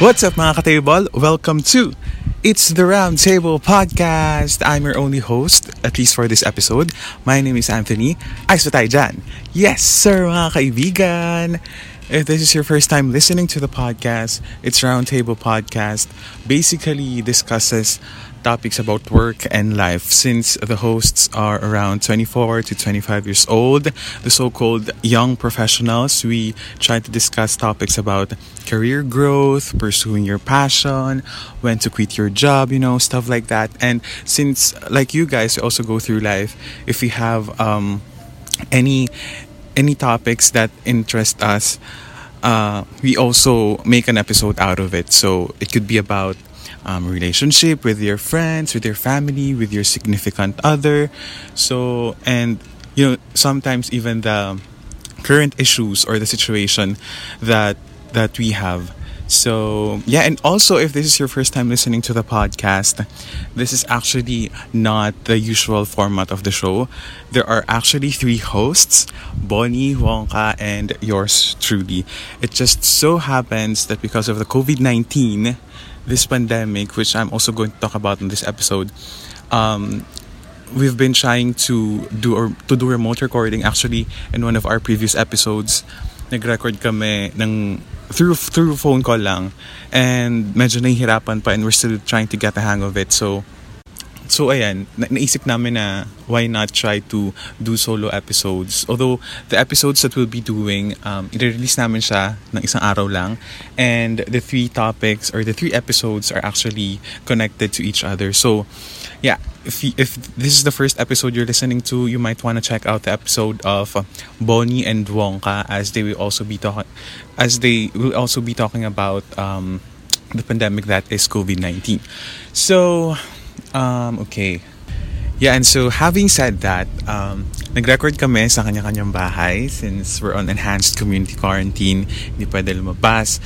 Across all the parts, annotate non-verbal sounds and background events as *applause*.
What's up mga ka-table? Welcome to It's the Round Table Podcast. I'm your only host, at least for this episode. My name is Anthony. Ayos ba tayo dyan? Yes, sir, mga kaibigan! If this is your first time listening to the podcast, it's Roundtable Podcast. Basically discusses topics about work and life since the hosts are around 24 to 25 years old, the so called young professionals. We try to discuss topics about career growth, pursuing your passion, when to quit your job, you know, stuff like that. And since, like you guys, also go through life, if we have um, any any topics that interest us, uh, we also make an episode out of it. So it could be about um, relationship with your friends, with your family, with your significant other. So, and, you know, sometimes even the current issues or the situation that that we have. So, yeah, and also if this is your first time listening to the podcast, this is actually not the usual format of the show. There are actually three hosts Bonnie, Wonka, and yours truly. It just so happens that because of the COVID 19, this pandemic, which I'm also going to talk about in this episode, um, we've been trying to do or to do remote recording. Actually, in one of our previous episodes, nag-record kami ng through through phone call lang, and medyo nahihirapan pa, and we're still trying to get the hang of it. So So ayan, na- naisip namin na why not try to do solo episodes. Although the episodes that we'll be doing, um, i-release namin siya ng isang araw lang. And the three topics or the three episodes are actually connected to each other. So yeah, if, if this is the first episode you're listening to, you might want to check out the episode of Bonnie and Wonka as they will also be talking as they will also be talking about um, the pandemic that is COVID-19. So um, okay. Yeah, and so having said that, um, nag-record kami sa kanya-kanyang bahay since we're on enhanced community quarantine, hindi pwede lumabas.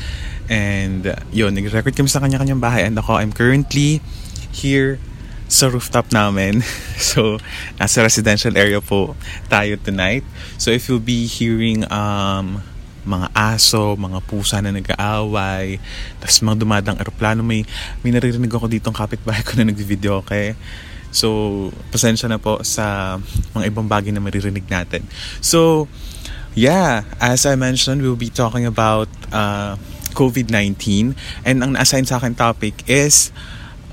And uh, yun, nag-record kami sa kanya-kanyang bahay and ako, I'm currently here sa rooftop namin. *laughs* So, nasa residential area po tayo tonight. So, if you'll be hearing um, mga aso, mga pusa na nag-aaway, tapos mga dumadang aeroplano, may, may naririnig ako dito ang kapitbahay ko na *laughs* nag-video, okay? So, pasensya na po sa mga ibang bagay na maririnig natin. So, yeah, as I mentioned, we'll be talking about uh, COVID-19 and ang na-assign sa akin topic is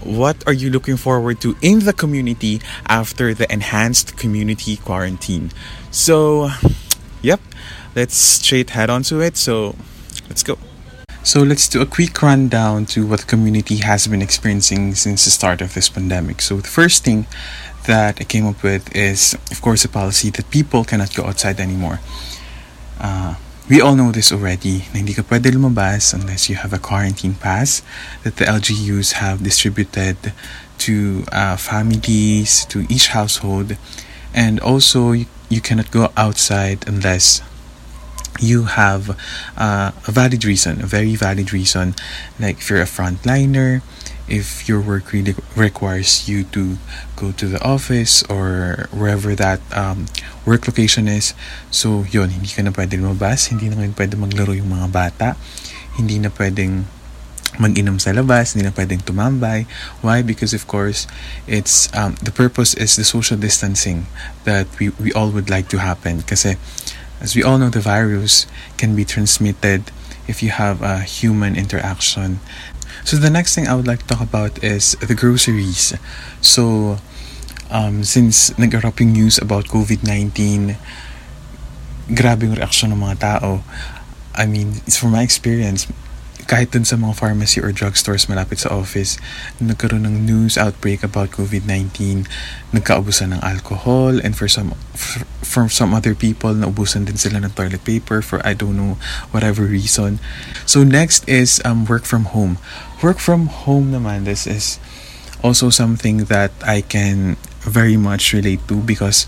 what are you looking forward to in the community after the enhanced community quarantine? So, yep, let's straight head on to it. So, let's go. So, let's do a quick rundown to what the community has been experiencing since the start of this pandemic. So, the first thing that I came up with is, of course, a policy that people cannot go outside anymore. Uh, we all know this already na hindi ka pwede lumabas unless you have a quarantine pass that the LGUs have distributed to uh, families, to each household. And also, you, you cannot go outside unless you have uh, a valid reason, a very valid reason. Like if you're a frontliner, if your work really requires you to go to the office or wherever that um, work location is. So, yun, hindi ka na pwede lumabas, hindi na ngayon pwede maglaro yung mga bata, hindi na pwedeng mag-inom sa labas, hindi na pwedeng tumambay. Why? Because of course, it's um, the purpose is the social distancing that we, we all would like to happen. Kasi as we all know, the virus can be transmitted if you have a human interaction. So the next thing I would like to talk about is the groceries. So um, since nag-arap yung news about COVID-19, grabe yung reaction ng mga tao. I mean, it's from my experience, kahit dun sa mga pharmacy or drugstores malapit sa office, nagkaroon ng news outbreak about COVID-19, nagkaubusan ng alcohol, and for some for some other people, naubusan din sila ng toilet paper for I don't know, whatever reason. So next is um, work from home. Work from home naman, this is also something that I can very much relate to because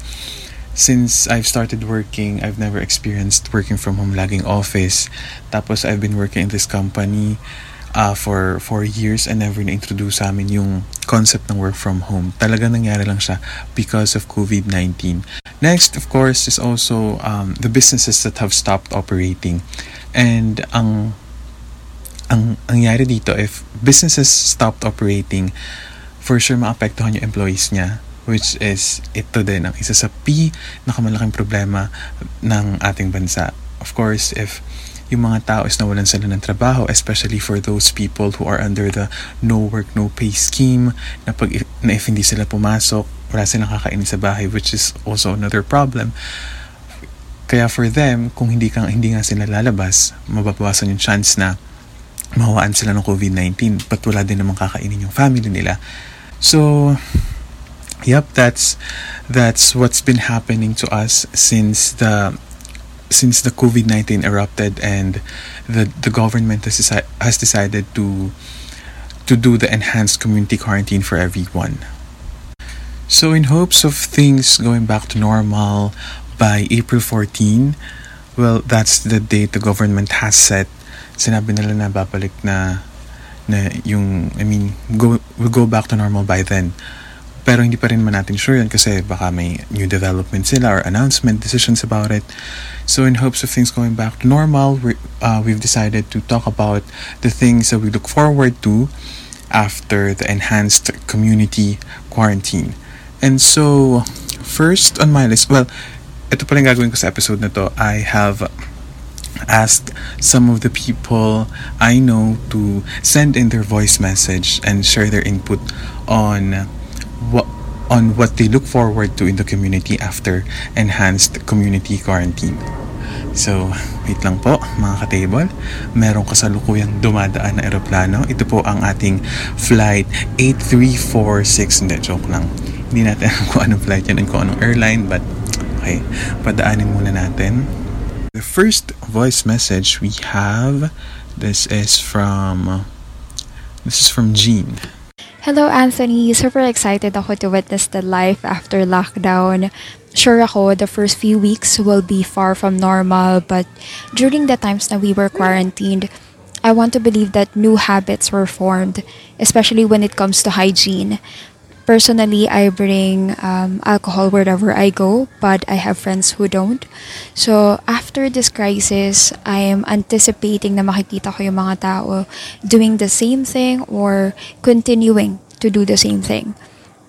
since I've started working, I've never experienced working from home, laging office. Tapos I've been working in this company uh, for four years and never na-introduce sa amin yung concept ng work from home. Talaga nangyari lang siya because of COVID-19. Next, of course, is also um, the businesses that have stopped operating. And ang ang nangyari dito, if businesses stopped operating, for sure maapektuhan yung employees niya which is ito din ang isa sa P nakamalaking problema ng ating bansa. Of course, if yung mga tao is nawalan sila ng trabaho, especially for those people who are under the no work, no pay scheme, na, pag, na if hindi sila pumasok, wala silang kakainin sa bahay, which is also another problem. Kaya for them, kung hindi, ka, hindi nga sila lalabas, mababawasan yung chance na mahawaan sila ng COVID-19 but wala din namang kakainin yung family nila. So, yep, that's that's what's been happening to us since the since the COVID-19 erupted and the the government has, deci- has decided to to do the enhanced community quarantine for everyone. So in hopes of things going back to normal by April 14, well, that's the date the government has set. Sinabi nila na babalik na na yung I mean go will go back to normal by then. Pero hindi pa rin man natin sure yan kasi baka may new development sila or announcement, decisions about it. So in hopes of things going back to normal, we, uh, we've decided to talk about the things that we look forward to after the enhanced community quarantine. And so, first on my list, well, ito pa rin gagawin ko sa episode na to, I have asked some of the people I know to send in their voice message and share their input on what on what they look forward to in the community after enhanced community quarantine. So, wait lang po mga ka-table. Meron kasalukuyang dumadaan na eroplano. Ito po ang ating flight 8346. Hindi, joke lang. Hindi natin *laughs* alam kung anong flight yan and kung anong airline. But, okay, padaanin muna natin. The first voice message we have, this is from, this is from Jean. Hello, Anthony. Super excited ako to witness the life after lockdown. Sure ako, the first few weeks will be far from normal, but during the times that we were quarantined, I want to believe that new habits were formed, especially when it comes to hygiene. Personally, I bring um, alcohol wherever I go, but I have friends who don't. So, after this crisis, I am anticipating na makikita ko yung mga tao doing the same thing or continuing to do the same thing.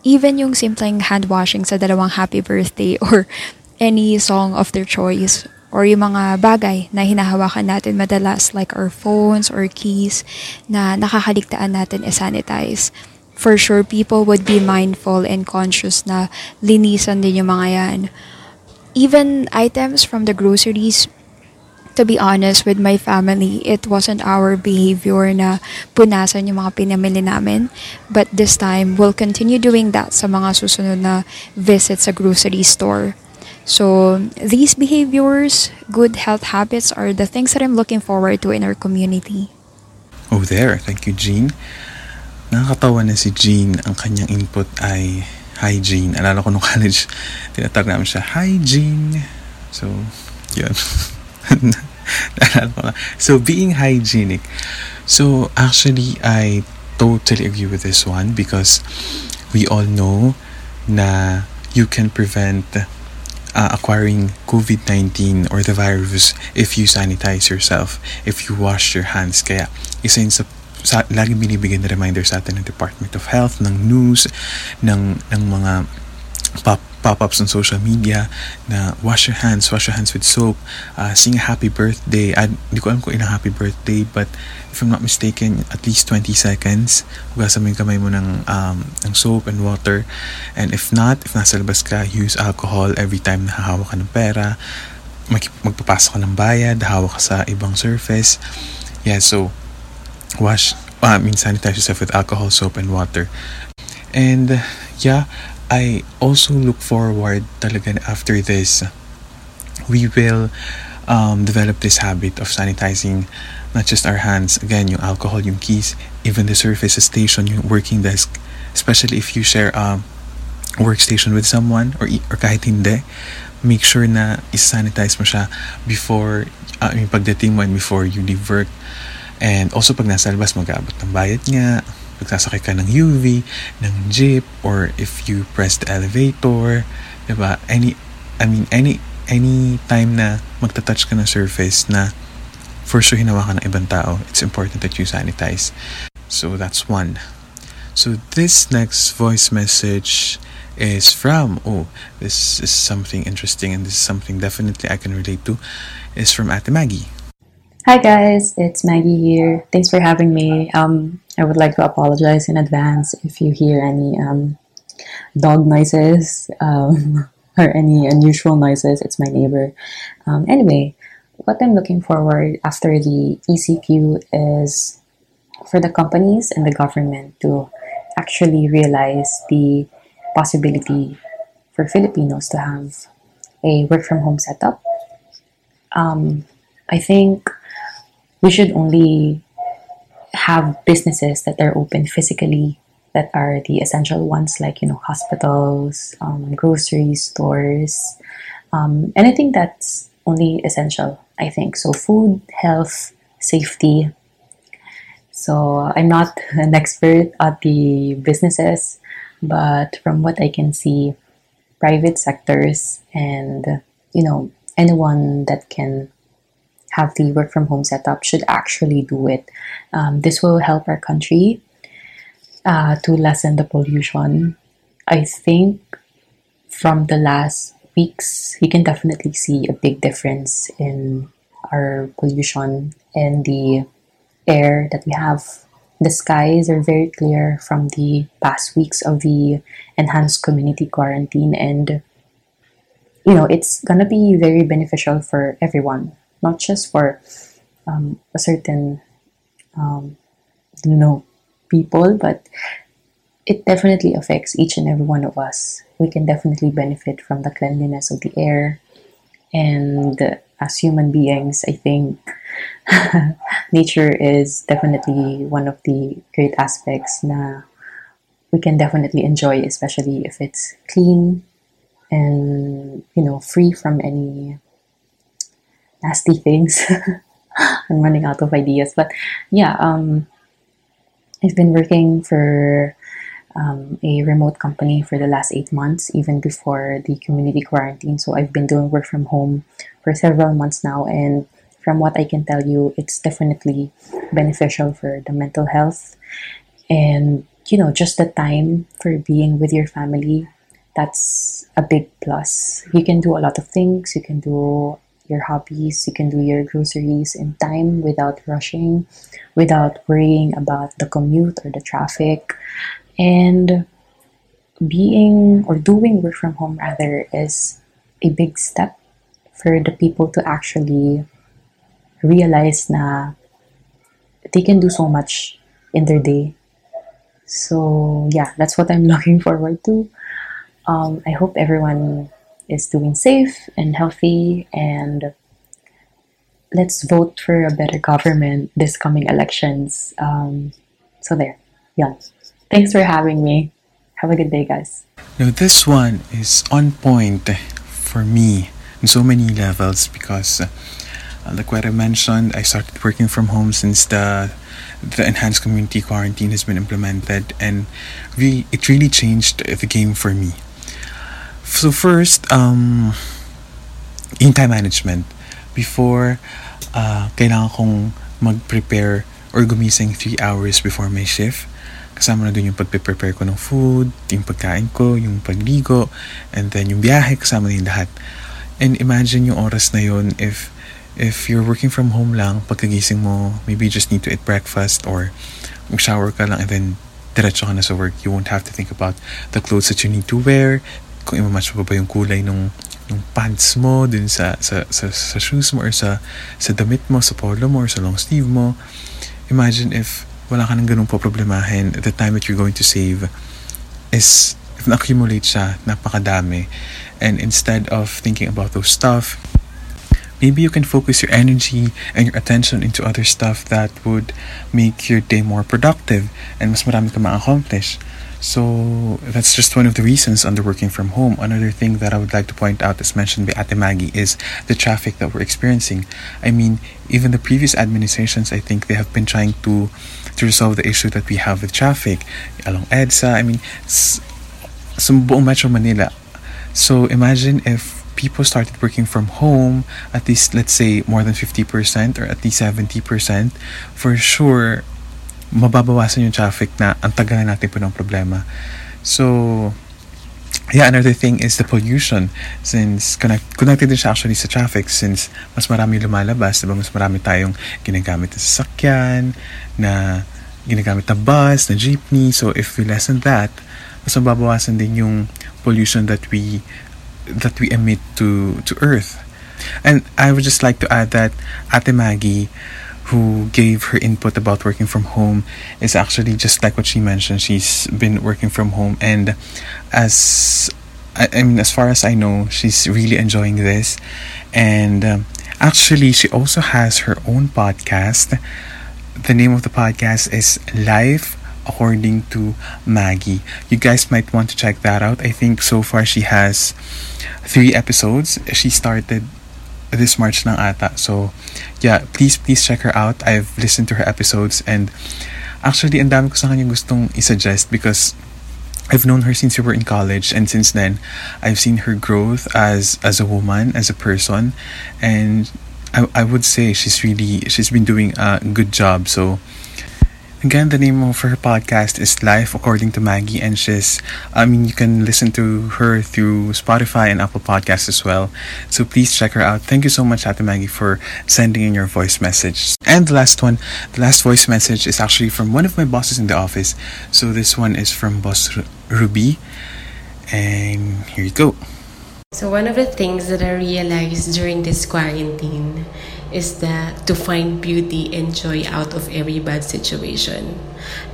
Even yung simpleng hand washing sa dalawang happy birthday *laughs* or any song of their choice or yung mga bagay na hinahawakan natin madalas like our phones or keys na nakakaligtaan natin i-sanitize for sure people would be mindful and conscious na linisan din yung mga yan. Even items from the groceries, to be honest with my family, it wasn't our behavior na punasan yung mga pinamili namin. But this time, we'll continue doing that sa mga susunod na visits sa grocery store. So, these behaviors, good health habits are the things that I'm looking forward to in our community. Oh, there. Thank you, Jean. Nakakatawa na si Jean, ang kanyang input ay hygiene. Alala ko nung *laughs* college, tinatag namin siya, hygiene. So, yun. *laughs* So, being hygienic. So, actually, I totally agree with this one because we all know na you can prevent uh, acquiring COVID-19 or the virus if you sanitize yourself, if you wash your hands. Kaya, isa yun sa sa, laging binibigyan na reminder sa atin ng Department of Health, ng news, ng, ng mga pop, pop-ups on social media na wash your hands, wash your hands with soap, uh, sing a happy birthday. Hindi ko alam kung ilang happy birthday, but if I'm not mistaken, at least 20 seconds. Hugasan mo yung kamay mo ng, um, ng soap and water. And if not, if nasa labas ka, use alcohol every time na hahawak ka ng pera. Mag, magpapasok ka ng bayad, hawak ka sa ibang surface. Yeah, so wash uh, I mean sanitize yourself with alcohol, soap, and water. And yeah, I also look forward talaga after this. We will um, develop this habit of sanitizing not just our hands, again, yung alcohol, yung keys, even the surface station, yung working desk, especially if you share a workstation with someone or, or kahit hindi, make sure na is-sanitize mo siya before, uh, mean, pagdating mo and before you leave work. And also pag nasa labas, mag-aabot ng bayad nga, pag sasakay ka ng UV, ng jeep, or if you press the elevator, diba? Any, I mean, any, any time na magta-touch ka ng surface na for sure hinawakan ng ibang tao, it's important that you sanitize. So that's one. So this next voice message is from oh this is something interesting and this is something definitely I can relate to is from Ate Maggie. Hi guys, it's Maggie here. Thanks for having me. Um, I would like to apologize in advance if you hear any um, dog noises um, *laughs* or any unusual noises. It's my neighbor. Um, anyway, what I'm looking forward after the ECQ is for the companies and the government to actually realize the possibility for Filipinos to have a work from home setup. Um, I think we should only have businesses that are open physically that are the essential ones like you know hospitals um, grocery stores. Um, anything that's only essential i think. So food health safety. So I'm not *laughs* an expert at the businesses, but from what I can see, private sectors and you know anyone that can have the work from home setup should actually do it. Um, this will help our country uh, to lessen the pollution. I think from the last weeks, you can definitely see a big difference in our pollution and the air that we have. The skies are very clear from the past weeks of the enhanced community quarantine, and you know, it's gonna be very beneficial for everyone, not just for um, a certain, um, you know, people, but it definitely affects each and every one of us. We can definitely benefit from the cleanliness of the air, and as human beings, I think *laughs* nature is definitely one of the great aspects na we can definitely enjoy, especially if it's clean and you know free from any nasty things. *laughs* I'm running out of ideas, but yeah, um, I've been working for um, a remote company for the last eight months, even before the community quarantine. So I've been doing work from home for several months now, and from what I can tell you, it's definitely beneficial for the mental health and you know just the time for being with your family. That's a big plus. You can do a lot of things. You can do your hobbies, you can do your groceries in time without rushing, without worrying about the commute or the traffic. And being or doing work from home rather is a big step for the people to actually realize na they can do so much in their day. So yeah, that's what I'm *laughs* looking forward to. Um, I hope everyone is doing safe and healthy and let's vote for a better government this coming elections. Um, so there, yeah. Thanks for having me. Have a good day, guys. Now this one is on point for me in so many levels because, uh, like what I mentioned, I started working from home since the the enhanced community quarantine has been implemented, and we it really changed the game for me. So first, um, in time management. Before, uh, kailangan kong mag-prepare or gumising 3 hours before my shift. Kasama na dun yung pagpe-prepare ko ng food, yung pagkain ko, yung pagligo, and then yung biyahe, kasama na yung lahat. And imagine yung oras na yun if if you're working from home lang, pagkagising mo, maybe you just need to eat breakfast or mag-shower ka lang and then diretso ka na sa work. You won't have to think about the clothes that you need to wear, kung imamatch mo ba yung kulay nung nung pants mo dun sa, sa, sa, sa shoes mo or sa, sa damit mo, sa polo mo or sa long sleeve mo. Imagine if wala ka nang ganung poproblemahin, the time that you're going to save is, if na-accumulate siya, napakadami. And instead of thinking about those stuff, maybe you can focus your energy and your attention into other stuff that would make your day more productive and mas marami ka ma-accomplish. So that's just one of the reasons under working from home. Another thing that I would like to point out, as mentioned by Ate Maggie, is the traffic that we're experiencing. I mean, even the previous administrations, I think they have been trying to to resolve the issue that we have with traffic along EDSA. I mean, s- sa buong Metro Manila. So imagine if people started working from home, at least let's say more than 50% or at least 70%, for sure, mababawasan yung traffic na ang tagal na natin po ng problema. So, yeah, another thing is the pollution. Since connect, connected din siya actually sa traffic since mas marami lumalabas, diba? Mas marami tayong ginagamit na sasakyan, na ginagamit na bus, na jeepney. So, if we lessen that, mas mababawasan din yung pollution that we that we emit to to earth and i would just like to add that ate maggie who gave her input about working from home is actually just like what she mentioned she's been working from home and as I, I mean as far as i know she's really enjoying this and um, actually she also has her own podcast the name of the podcast is life according to Maggie. You guys might want to check that out. I think so far she has three episodes. She started this March ng ata. So, yeah, please, please check her out. I've listened to her episodes and actually, ang dami ko sa kanya gustong i-suggest because I've known her since we were in college and since then I've seen her growth as as a woman, as a person and I, I would say she's really she's been doing a good job. So Again, the name of her podcast is Life According to Maggie, and she's, I mean, you can listen to her through Spotify and Apple Podcasts as well. So please check her out. Thank you so much, Ate Maggie, for sending in your voice message. And the last one, the last voice message is actually from one of my bosses in the office. So this one is from Boss Ruby. And here you go. So, one of the things that I realized during this quarantine is that to find beauty and joy out of every bad situation.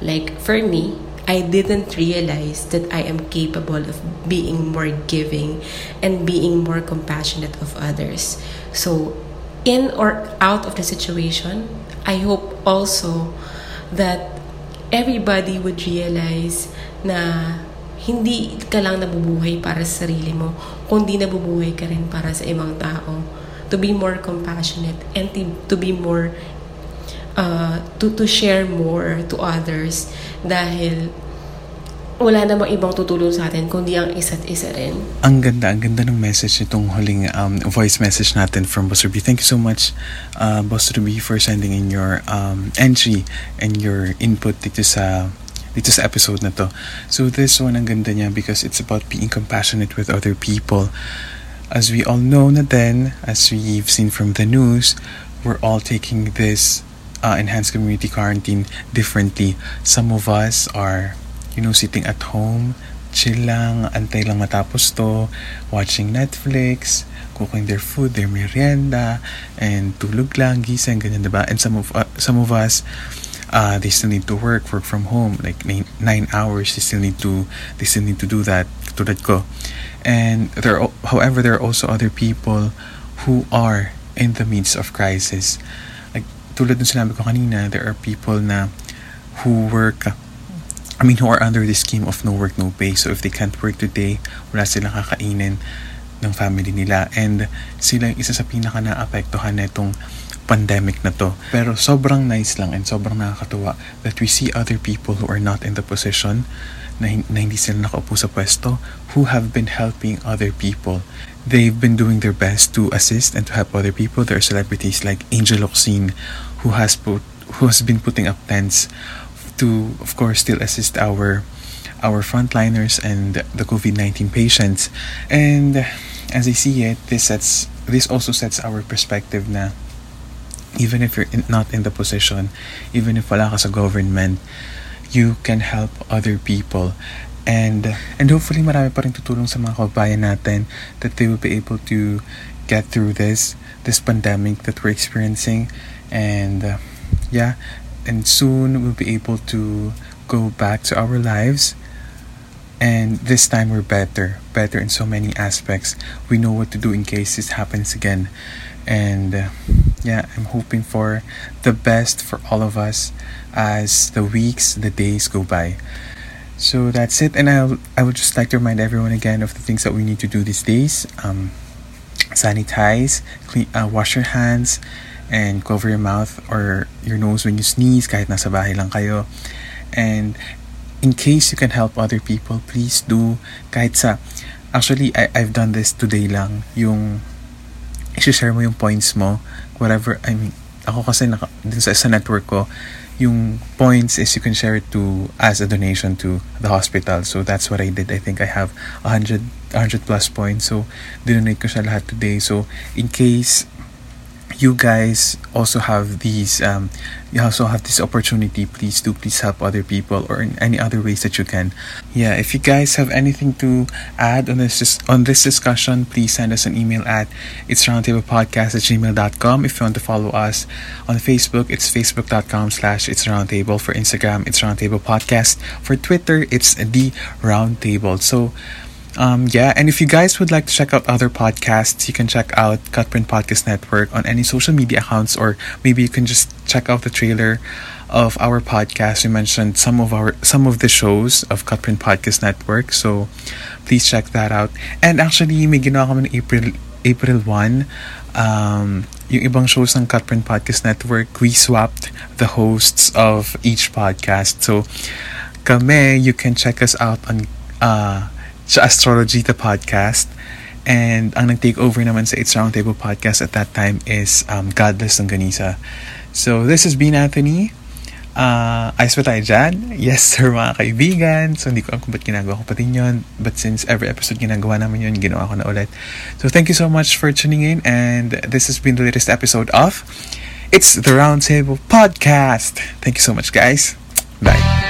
Like for me, I didn't realize that I am capable of being more giving and being more compassionate of others. So, in or out of the situation, I hope also that everybody would realize na hindi ka lang nabubuhay para sa sarili mo, kundi nabubuhay ka rin para sa ibang tao. To be more compassionate and to, to be more uh, to, to share more to others dahil wala namang ibang tutulong sa atin kundi ang isa't isa rin. Ang ganda, ang ganda ng message itong huling um, voice message natin from Boss Ruby. Thank you so much, uh, Boss Ruby, for sending in your um, entry and your input dito sa dito sa episode na to. So this one, ang ganda niya because it's about being compassionate with other people. As we all know na then, as we've seen from the news, we're all taking this uh, enhanced community quarantine differently. Some of us are, you know, sitting at home, chill lang, antay lang matapos to, watching Netflix, cooking their food, their merienda, and tulog lang, gising, ganyan, diba? And some of, uh, some of us, uh, they still need to work, work from home, like nine, nine hours, they still need to, they still need to do that, tulad ko. And there, however, there are also other people who are in the midst of crisis. Like, tulad ng sinabi ko kanina, there are people na who work, I mean, who are under the scheme of no work, no pay. So if they can't work today, wala silang kakainin ng family nila. And sila yung isa sa pinaka naapektuhan na pandemic na to. Pero sobrang nice lang and sobrang nakakatuwa that we see other people who are not in the position na, na hindi sila nakaupo sa pwesto who have been helping other people. They've been doing their best to assist and to help other people. There are celebrities like Angel Oxine who has put who has been putting up tents to of course still assist our our frontliners and the COVID-19 patients. And as I see it, this sets this also sets our perspective na even if you're in, not in the position, even if wala ka sa government, you can help other people. And and hopefully marami pa rin tutulong sa mga kababayan natin that they will be able to get through this this pandemic that we're experiencing. And uh, yeah and soon we'll be able to go back to our lives. And this time we're better better in so many aspects. We know what to do in case this happens again. And uh, yeah i'm hoping for the best for all of us as the weeks the days go by so that's it and i i would just like to remind everyone again of the things that we need to do these days um, sanitize clean uh, wash your hands and cover your mouth or your nose when you sneeze kahit nasa bahay lang kayo and in case you can help other people please do kahit sa actually, I, I've done this today lang. Yung, i-share mo yung points mo. Whatever, I mean, ako kasi naka, din sa, sa network ko, yung points is you can share it to as a donation to the hospital. So that's what I did. I think I have 100 100 plus points. So dinonate ko siya lahat today. So in case you guys also have these um, you also have this opportunity please do please help other people or in any other ways that you can. Yeah if you guys have anything to add on this on this discussion please send us an email at it's roundtablepodcast at gmail.com if you want to follow us on facebook it's facebook.com slash it's roundtable for instagram it's roundtable podcast for twitter it's the roundtable. So um, yeah, and if you guys would like to check out other podcasts, you can check out Cutprint Podcast Network on any social media accounts, or maybe you can just check out the trailer of our podcast. We mentioned some of our some of the shows of Cutprint Podcast Network, so please check that out. And actually, may ginawa kami April April 1. Um, yung ibang shows ng Cutprint Podcast Network, we swapped the hosts of each podcast. So, kami, you can check us out on uh, sa Astrology the podcast. And ang nag-take over naman sa It's Roundtable podcast at that time is um, Godless ng Ganisa. So this has been Anthony. Uh, ayos ba tayo dyan? Yes sir mga kaibigan. So hindi ko alam kung ba't ginagawa ko pa din yun. But since every episode ginagawa namin yun, ginawa ko na ulit. So thank you so much for tuning in. And this has been the latest episode of It's the Roundtable Podcast. Thank you so much guys. Bye.